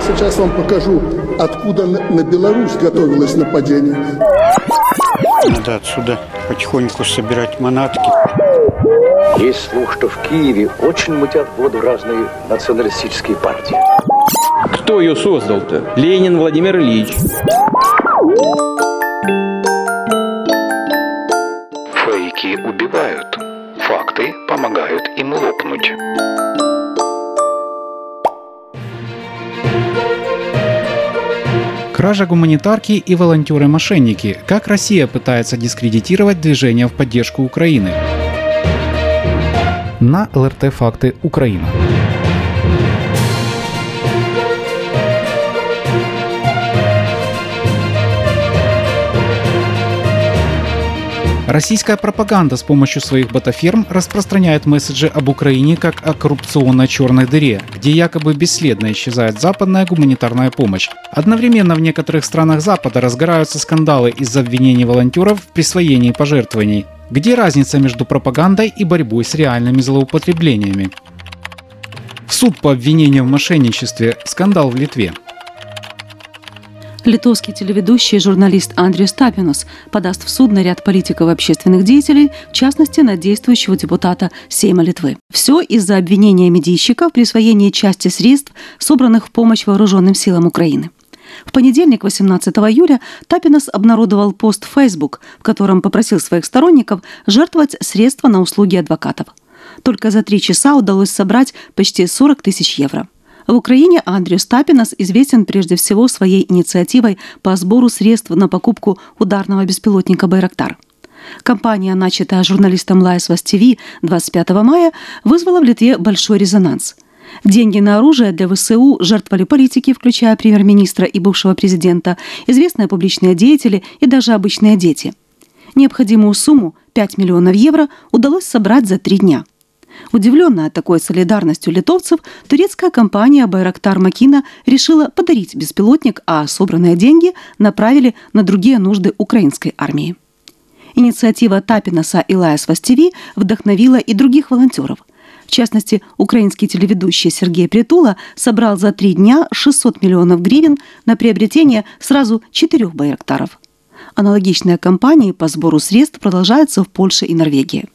Я сейчас вам покажу, откуда на Беларусь готовилось нападение. Надо отсюда потихоньку собирать манатки. Есть слух, что в Киеве очень мутят воду разные националистические партии. Кто ее создал-то? Ленин Владимир Ильич. Фейки убивают. Факты помогают им лопнуть. Кража гуманитарки и волонтеры-мошенники. Как Россия пытается дискредитировать движение в поддержку Украины. На ЛРТ «Факты Украина». Российская пропаганда с помощью своих ботаферм распространяет месседжи об Украине как о коррупционной черной дыре, где якобы бесследно исчезает западная гуманитарная помощь. Одновременно в некоторых странах Запада разгораются скандалы из-за обвинений волонтеров в присвоении пожертвований. Где разница между пропагандой и борьбой с реальными злоупотреблениями? В суд по обвинению в мошенничестве. Скандал в Литве. Литовский телеведущий и журналист Андрей Тапинус подаст в суд на ряд политиков и общественных деятелей, в частности, на действующего депутата Сейма Литвы. Все из-за обвинения медийщика в присвоении части средств, собранных в помощь вооруженным силам Украины. В понедельник, 18 июля, Тапинос обнародовал пост в Facebook, в котором попросил своих сторонников жертвовать средства на услуги адвокатов. Только за три часа удалось собрать почти 40 тысяч евро. В Украине Андрей Стапинос известен прежде всего своей инициативой по сбору средств на покупку ударного беспилотника «Байрактар». Компания, начатая журналистом Лайсвас ТВ 25 мая, вызвала в Литве большой резонанс. Деньги на оружие для ВСУ жертвовали политики, включая премьер-министра и бывшего президента, известные публичные деятели и даже обычные дети. Необходимую сумму – 5 миллионов евро – удалось собрать за три дня – Удивленная такой солидарностью литовцев, турецкая компания «Байрактар Макина» решила подарить беспилотник, а собранные деньги направили на другие нужды украинской армии. Инициатива Тапинаса и Лайас ТВ вдохновила и других волонтеров. В частности, украинский телеведущий Сергей Притула собрал за три дня 600 миллионов гривен на приобретение сразу четырех байрактаров. Аналогичные кампании по сбору средств продолжаются в Польше и Норвегии.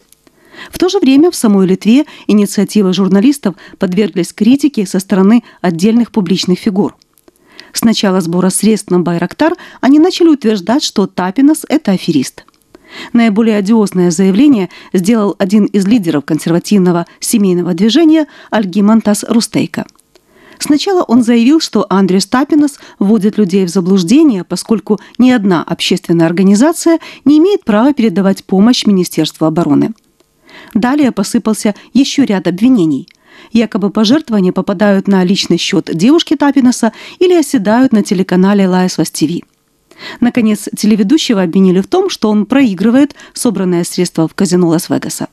В то же время в самой Литве инициативы журналистов подверглись критике со стороны отдельных публичных фигур. С начала сбора средств на Байрактар они начали утверждать, что Тапинос – это аферист. Наиболее одиозное заявление сделал один из лидеров консервативного семейного движения Альгимантас Рустейко. Сначала он заявил, что Андрей Стапинос вводит людей в заблуждение, поскольку ни одна общественная организация не имеет права передавать помощь Министерству обороны – Далее посыпался еще ряд обвинений. Якобы пожертвования попадают на личный счет девушки Тапиноса или оседают на телеканале Лайсвас ТВ. Наконец, телеведущего обвинили в том, что он проигрывает собранное средства в казино Лас-Вегаса.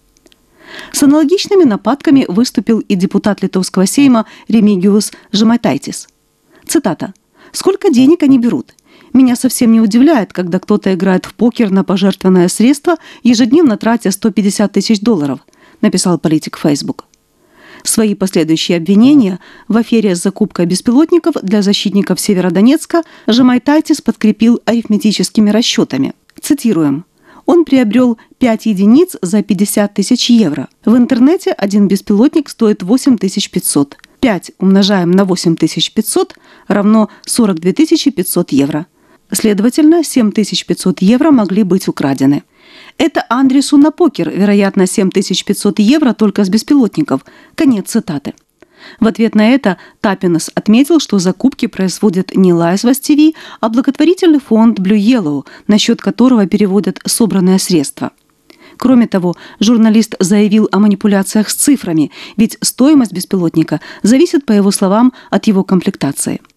С аналогичными нападками выступил и депутат Литовского сейма Ремигиус Жемайтайтис. Цитата. «Сколько денег они берут? Меня совсем не удивляет, когда кто-то играет в покер на пожертвованное средство, ежедневно тратя 150 тысяч долларов, написал политик Facebook. Свои последующие обвинения в афере с закупкой беспилотников для защитников Северодонецка Жемайтайтис подкрепил арифметическими расчетами. Цитируем. Он приобрел 5 единиц за 50 тысяч евро. В интернете один беспилотник стоит 8500. 5 умножаем на 8500 равно 42 500 евро. Следовательно, 7500 евро могли быть украдены. Это Андресу на покер, вероятно, 7500 евро только с беспилотников. Конец цитаты. В ответ на это Тапинос отметил, что закупки производит не Лайсвас ТВ, а благотворительный фонд Blue Yellow, на счет которого переводят собранные средства. Кроме того, журналист заявил о манипуляциях с цифрами, ведь стоимость беспилотника зависит, по его словам, от его комплектации –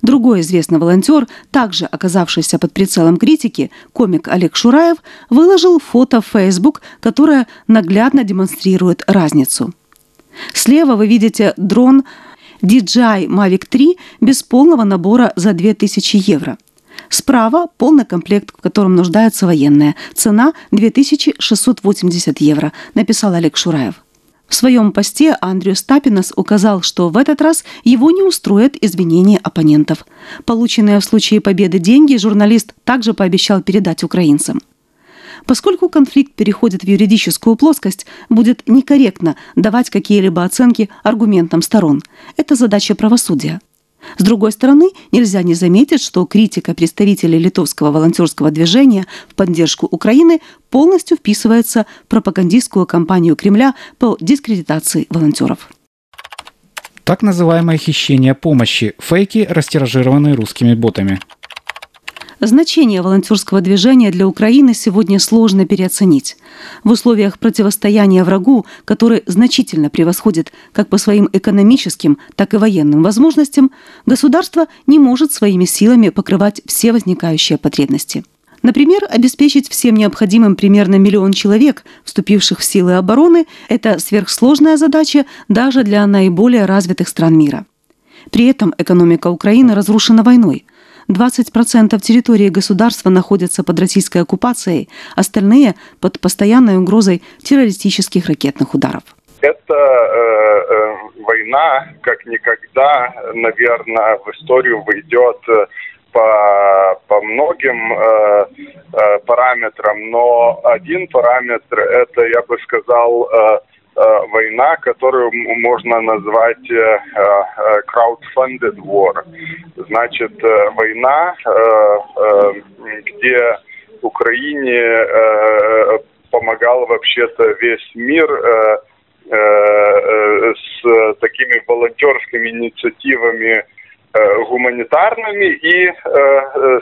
Другой известный волонтер, также оказавшийся под прицелом критики, комик Олег Шураев, выложил фото в Facebook, которое наглядно демонстрирует разницу. Слева вы видите дрон DJI Mavic 3 без полного набора за 2000 евро. Справа полный комплект, в котором нуждается военная. Цена 2680 евро, написал Олег Шураев. В своем посте Андрю Стапинос указал, что в этот раз его не устроят извинения оппонентов. Полученные в случае победы деньги журналист также пообещал передать украинцам. Поскольку конфликт переходит в юридическую плоскость, будет некорректно давать какие-либо оценки аргументам сторон. Это задача правосудия. С другой стороны, нельзя не заметить, что критика представителей литовского волонтерского движения в поддержку Украины полностью вписывается в пропагандистскую кампанию Кремля по дискредитации волонтеров. Так называемое хищение помощи – фейки, растиражированные русскими ботами. Значение волонтерского движения для Украины сегодня сложно переоценить. В условиях противостояния врагу, который значительно превосходит как по своим экономическим, так и военным возможностям, государство не может своими силами покрывать все возникающие потребности. Например, обеспечить всем необходимым примерно миллион человек, вступивших в силы обороны, это сверхсложная задача даже для наиболее развитых стран мира. При этом экономика Украины разрушена войной – 20% территории государства находятся под российской оккупацией, остальные – под постоянной угрозой террористических ракетных ударов. Это э, э, война, как никогда, наверное, в историю войдет э, по, по многим э, э, параметрам, но один параметр – это, я бы сказал, э, война, которую можно назвать э, э, crowdfunded war. Значит, война, где Украине помогал вообще-то весь мир с такими волонтерскими инициативами гуманитарными и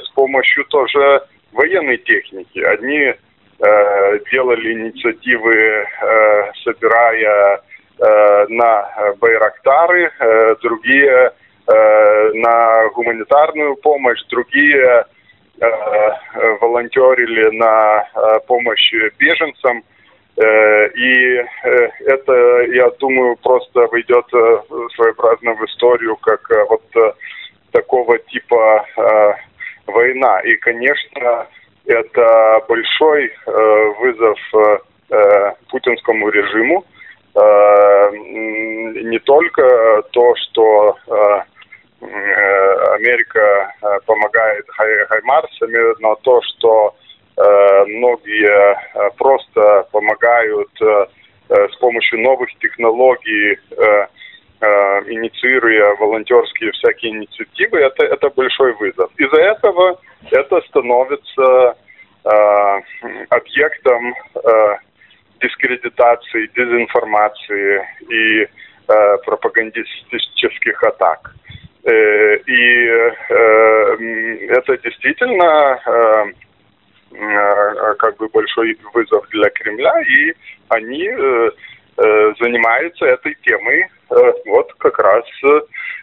с помощью тоже военной техники. Одни Э, делали инициативы, э, собирая э, на Байрактары, другие на гуманитарную помощь, другие волонтерили на помощь беженцам. И это, я думаю, просто войдет своеобразно в историю как вот такого типа война. И, конечно, это большой э, вызов э, э, путинскому режиму. Не только то, что Америка помогает хай хаймарсами, но то, что многие просто помогают с помощью новых технологий, инициируя волонтерские всякие инициативы, это, это большой вызов. Из-за этого это становится э, объектом э, дискредитации, дезинформации и э, пропагандистических атак. Э, и э, это действительно э, э, как бы большой вызов для Кремля, и они э, э, занимаются этой темой э, вот как раз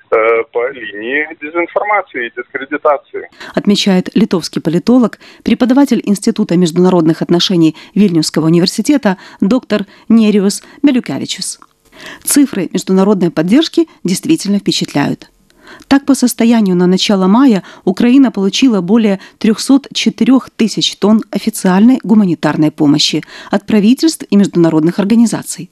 Э, по линии дезинформации и дискредитации. Отмечает литовский политолог, преподаватель Института международных отношений Вильнюсского университета доктор Нериус Мелюкевичус. Цифры международной поддержки действительно впечатляют. Так, по состоянию на начало мая Украина получила более 304 тысяч тонн официальной гуманитарной помощи от правительств и международных организаций.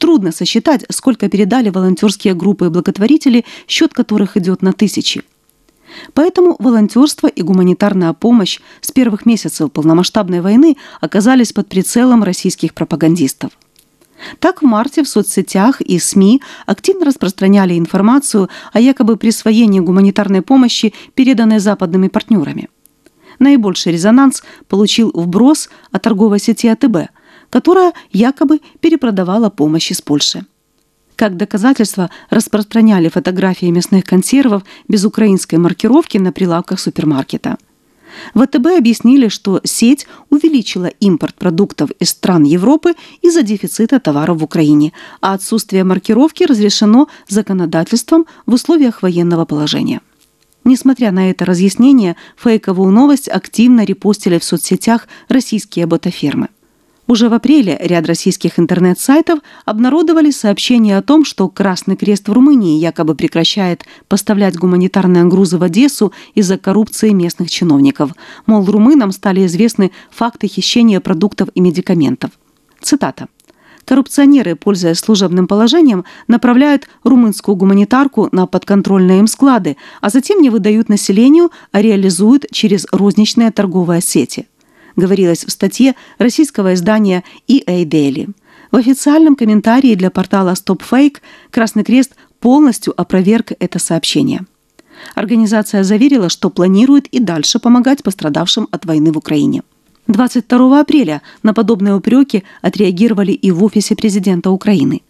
Трудно сосчитать, сколько передали волонтерские группы и благотворители, счет которых идет на тысячи. Поэтому волонтерство и гуманитарная помощь с первых месяцев полномасштабной войны оказались под прицелом российских пропагандистов. Так в марте в соцсетях и СМИ активно распространяли информацию о якобы присвоении гуманитарной помощи, переданной западными партнерами. Наибольший резонанс получил вброс о торговой сети АТБ – которая якобы перепродавала помощь из Польши. Как доказательство распространяли фотографии мясных консервов без украинской маркировки на прилавках супермаркета. ВТБ объяснили, что сеть увеличила импорт продуктов из стран Европы из-за дефицита товаров в Украине, а отсутствие маркировки разрешено законодательством в условиях военного положения. Несмотря на это разъяснение, фейковую новость активно репостили в соцсетях российские ботафермы. Уже в апреле ряд российских интернет-сайтов обнародовали сообщение о том, что Красный Крест в Румынии якобы прекращает поставлять гуманитарные грузы в Одессу из-за коррупции местных чиновников. Мол, румынам стали известны факты хищения продуктов и медикаментов. Цитата. Коррупционеры, пользуясь служебным положением, направляют румынскую гуманитарку на подконтрольные им склады, а затем не выдают населению, а реализуют через розничные торговые сети. Говорилось в статье российского издания EA Daily. В официальном комментарии для портала StopFake Красный Крест полностью опроверг это сообщение. Организация заверила, что планирует и дальше помогать пострадавшим от войны в Украине. 22 апреля на подобные упреки отреагировали и в офисе президента Украины.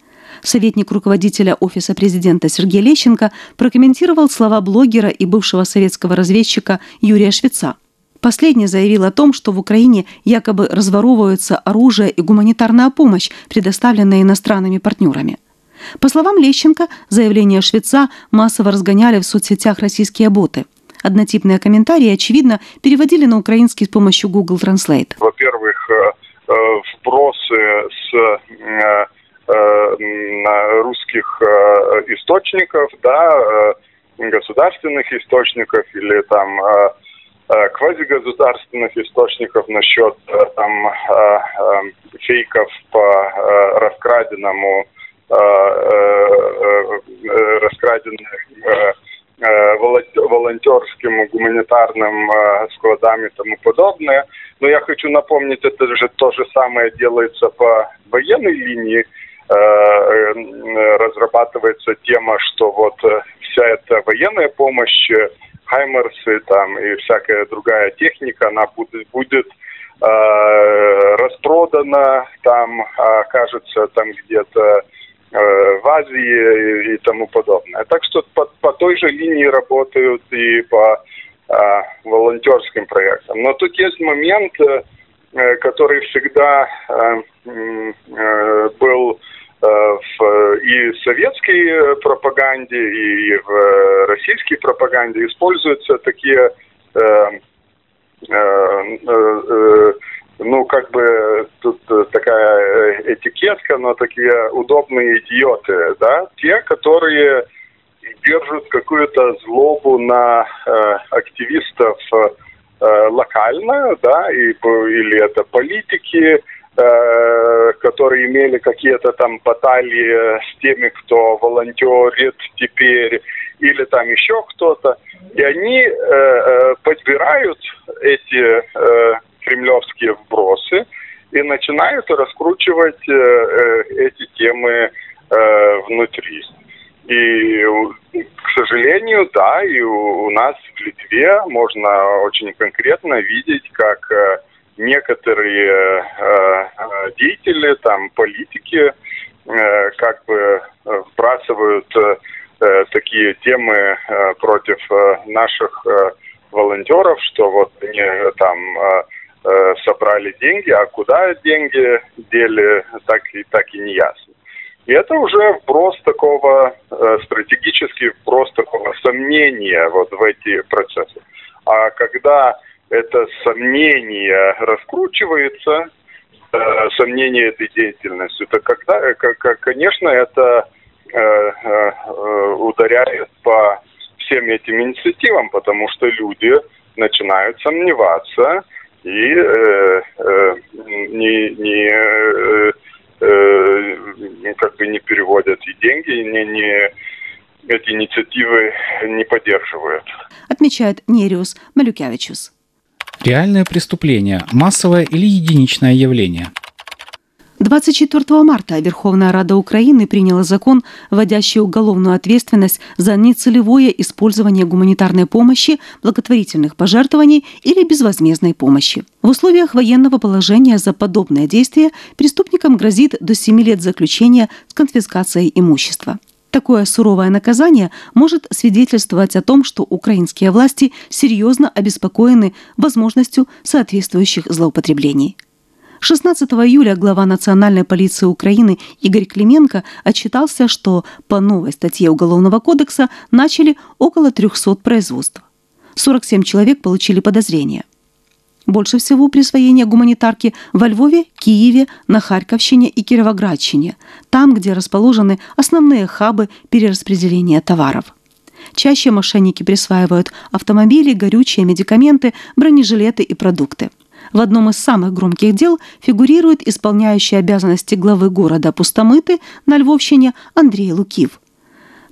Советник руководителя офиса президента Сергей Лещенко прокомментировал слова блогера и бывшего советского разведчика Юрия Швеца. Последний заявил о том, что в Украине якобы разворовываются оружие и гуманитарная помощь, предоставленная иностранными партнерами. По словам Лещенко, заявление Швеца массово разгоняли в соцсетях российские боты. Однотипные комментарии, очевидно, переводили на украинский с помощью Google Translate. Во-первых, э, э, вбросы с э, русских источников, да, государственных источников или там квазигосударственных источников насчет там фейков по раскраденному раскраденных волонтерским, гуманитарным складам и тому подобное. Но я хочу напомнить, это же то же самое делается по военной линии. Разрабатывается тема, что вот вся эта военная помощь, хаймерсы там и всякая другая техника, она будет, будет распродана, там окажется там где-то Э, в Азии и тому подобное. Так что по, по той же линии работают и по э, волонтерским проектам. Но тут есть момент, э, который всегда э, э, был э, в и советской пропаганде, и в российской пропаганде используются такие э, э, э, ну, как бы тут э, такая э, этикетка, но такие удобные идиоты, да, те, которые держат какую-то злобу на э, активистов э, локально, да, и, или это политики, э, которые имели какие-то там баталии с теми, кто волонтерит теперь, или там еще кто-то, и они э, э, подбирают эти э, кремлевские вбросы и начинают раскручивать э, э, эти темы э, внутри. И, к сожалению, да, и у, нас в Литве можно очень конкретно видеть, как э, некоторые э, э деятели, там, политики, э, как бы вбрасывают такие темы против наших волонтеров, что вот они там собрали деньги, а куда деньги дели, так и, так и не ясно. И это уже вброс такого, э, стратегический вброс такого сомнения вот в эти процессы. А когда это сомнение раскручивается, э, сомнение этой деятельности, то когда, как, конечно, это ударяет по всем этим инициативам, потому что люди начинают сомневаться, и э, э, не, не э, э, как бы не переводят и деньги, не, не эти инициативы не поддерживают. Отмечает Нериус Малюкявичус. Реальное преступление – массовое или единичное явление – 24 марта Верховная Рада Украины приняла закон, вводящий уголовную ответственность за нецелевое использование гуманитарной помощи, благотворительных пожертвований или безвозмездной помощи. В условиях военного положения за подобное действие преступникам грозит до 7 лет заключения с конфискацией имущества. Такое суровое наказание может свидетельствовать о том, что украинские власти серьезно обеспокоены возможностью соответствующих злоупотреблений. 16 июля глава Национальной полиции Украины Игорь Клименко отчитался, что по новой статье Уголовного кодекса начали около 300 производств. 47 человек получили подозрения. Больше всего присвоение гуманитарки во Львове, Киеве, на Харьковщине и Кировоградщине, там, где расположены основные хабы перераспределения товаров. Чаще мошенники присваивают автомобили, горючие, медикаменты, бронежилеты и продукты – В одном из самых громких дел фигурирует исполняющий обязанности главы города Пустомыты на Львовщине Андрей Лукив.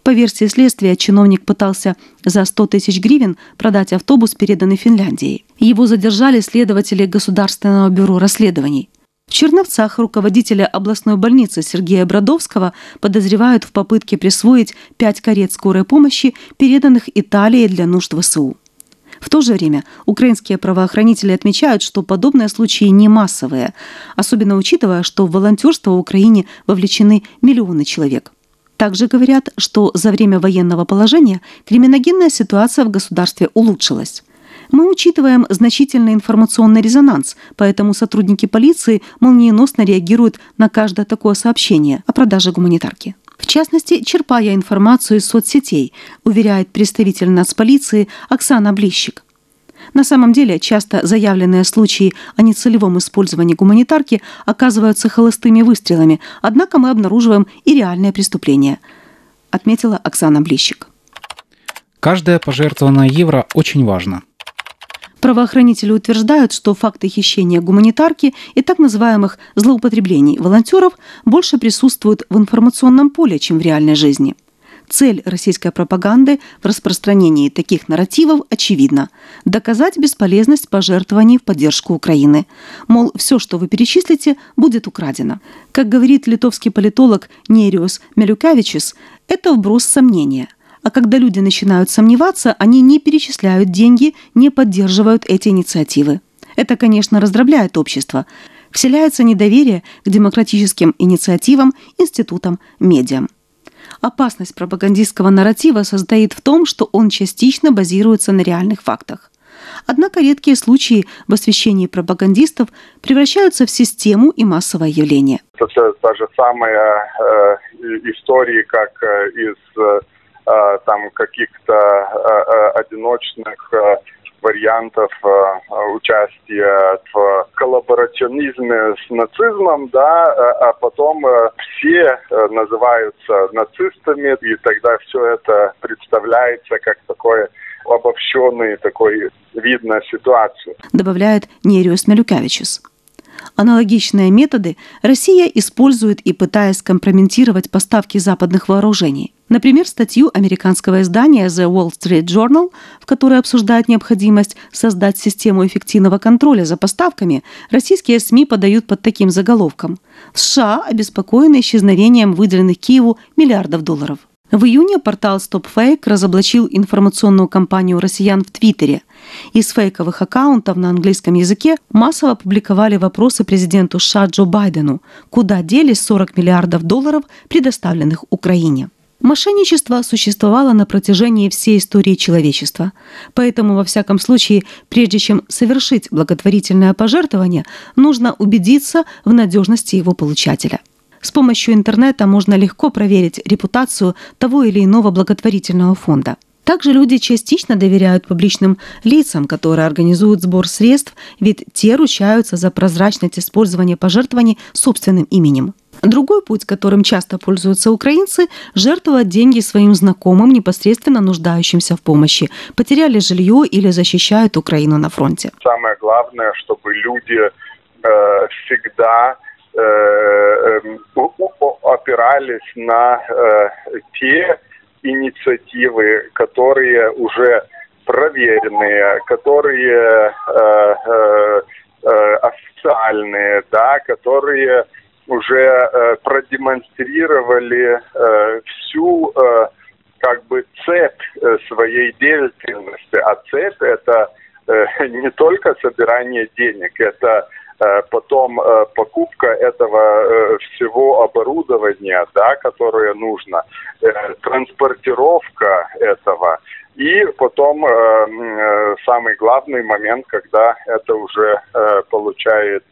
По версии следствия, чиновник пытался за 100 тысяч гривен продать автобус, переданный Финляндии. Его задержали следователи Государственного бюро расследований. В Черновцах руководителя областной больницы Сергея Бродовского подозревают в попытке присвоить пять карет скорой помощи, переданных Италии для нужд ВСУ. В то же время украинские правоохранители отмечают, что подобные случаи не массовые, особенно учитывая, что в волонтерство в Украине вовлечены миллионы человек. Также говорят, что за время военного положения криминогенная ситуация в государстве улучшилась. Мы учитываем значительный информационный резонанс, поэтому сотрудники полиции молниеносно реагируют на каждое такое сообщение о продаже гуманитарки. В частности, черпая информацию из соцсетей, уверяет представитель нацполиции Оксана Блищик. На самом деле, часто заявленные случаи о нецелевом использовании гуманитарки оказываются холостыми выстрелами, однако мы обнаруживаем и реальное преступление, отметила Оксана Блищик. Каждая пожертвованная евро очень важно. Правоохранители утверждают, что факты хищения гуманитарки и так называемых злоупотреблений волонтеров больше присутствуют в информационном поле, чем в реальной жизни. Цель российской пропаганды в распространении таких нарративов очевидна – доказать бесполезность пожертвований в поддержку Украины. Мол, все, что вы перечислите, будет украдено. Как говорит литовский политолог Нериус Мелюкавичис, это вброс сомнения – а когда люди начинают сомневаться, они не перечисляют деньги, не поддерживают эти инициативы. Это, конечно, раздробляет общество. Вселяется недоверие к демократическим инициативам, институтам, медиам. Опасность пропагандистского нарратива состоит в том, что он частично базируется на реальных фактах. Однако редкие случаи в освещении пропагандистов превращаются в систему и массовое явление. Это та же самая э, истории, как э, из э, Э, там каких-то э, э, одиночных вариантов участия в коллаборационизме с нацизмом, да, а потом все называются нацистами, и тогда все это представляется как такое обобщенный такой вид на ситуацию. Добавляет Нериус Мелюкавичус. Аналогичные методы Россия использует и пытаясь компрометировать поставки западных вооружений. Например, статью американского издания The Wall Street Journal, в которой обсуждает необходимость создать систему эффективного контроля за поставками, российские СМИ подают под таким заголовком. США обеспокоены исчезновением выделенных Киеву миллиардов долларов. В июне портал StopFake разоблачил информационную кампанию россиян в Твиттере. Из фейковых аккаунтов на английском языке массово публиковали вопросы президенту США Джо Байдену, куда делись 40 миллиардов долларов, предоставленных Украине. Мошенничество существовало на протяжении всей истории человечества. Поэтому, во всяком случае, прежде чем совершить благотворительное пожертвование, нужно убедиться в надежности его получателя. С помощью интернета можно легко проверить репутацию того или иного благотворительного фонда. Также люди частично доверяют публичным лицам, которые организуют сбор средств, ведь те ручаются за прозрачность использования пожертвований собственным именем. Другой путь, которым часто пользуются украинцы – жертвовать деньги своим знакомым, непосредственно нуждающимся в помощи, потеряли жилье или защищают Украину на фронте. Самое главное, чтобы люди э, всегда Э, эм, опирались на э, те инициативы, которые уже проверенные, которые э, официальные, да, которые уже продемонстрировали всю как бы цепь своей деятельности. А цепь это не только собирание денег, это Э, потом э, покупка этого э, всего оборудования, да, которое нужно, транспортировка этого, и потом самый главный момент, когда это уже получает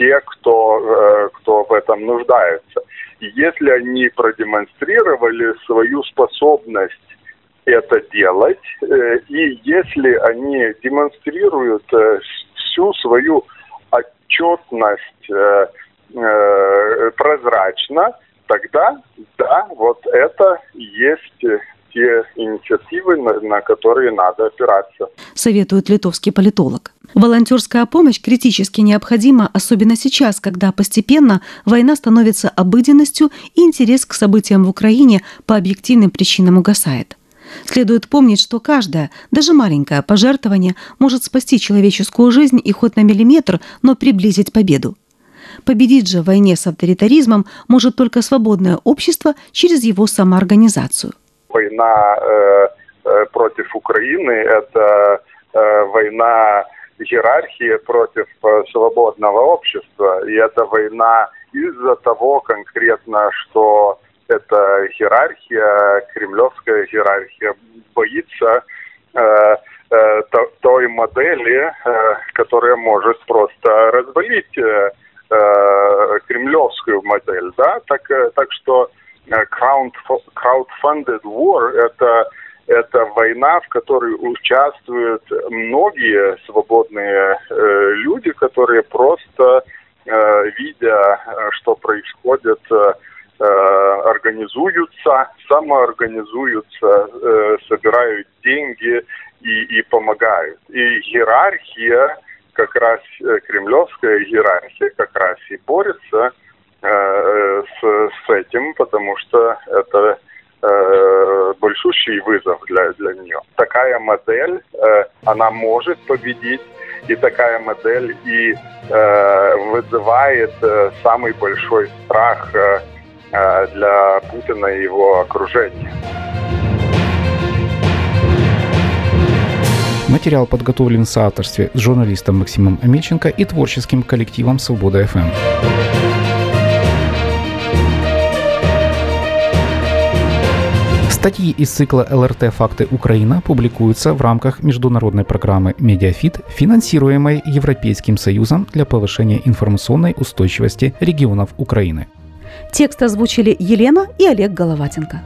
те, кто, кто в этом нуждается. И если они продемонстрировали свою способность это делать, и если они демонстрируют всю свою отчетность э, э, прозрачна, тогда да, вот это есть те инициативы, на, на которые надо опираться. Советует литовский политолог. Волонтерская помощь критически необходима, особенно сейчас, когда постепенно война становится обыденностью и интерес к событиям в Украине по объективным причинам угасает. Следует помнить, что каждое, даже маленькое пожертвование может спасти человеческую жизнь и хоть на миллиметр, но приблизить победу. Победить же в войне с авторитаризмом может только свободное общество через его самоорганизацию. Война э, э, против Украины – это э, война иерархии против э, свободного общества. И это война из-за того конкретно, что эта иерархия, кремлевская иерархия, боится э, э, той модели, э, которая может просто развалить э, э кремлевскую модель, да, так, э, так что crowdfunded war это это война, в которой участвуют многие свободные э, люди, которые просто, э, видя, что происходит, э, организуются, самоорганизуются, э, собирают деньги и, и помогают. И иерархия, как раз э, кремлевская иерархия, как раз и борется э, с, с этим, потому что это э, большущий вызов для, для нее. Такая модель, э, она может победить, и такая модель и э, вызывает э, самый большой страх э, э для Путина и его окружения. Материал подготовлен в соавторстве с журналистом Максимом Амельченко и творческим коллективом «Свобода ФМ». Статьи из цикла ЛРТ «Факты Украина» публикуются в рамках международной программы «Медиафит», финансируемой Европейским Союзом для повышения информационной устойчивости регионов Украины. Текст озвучили Елена и Олег Головатенко.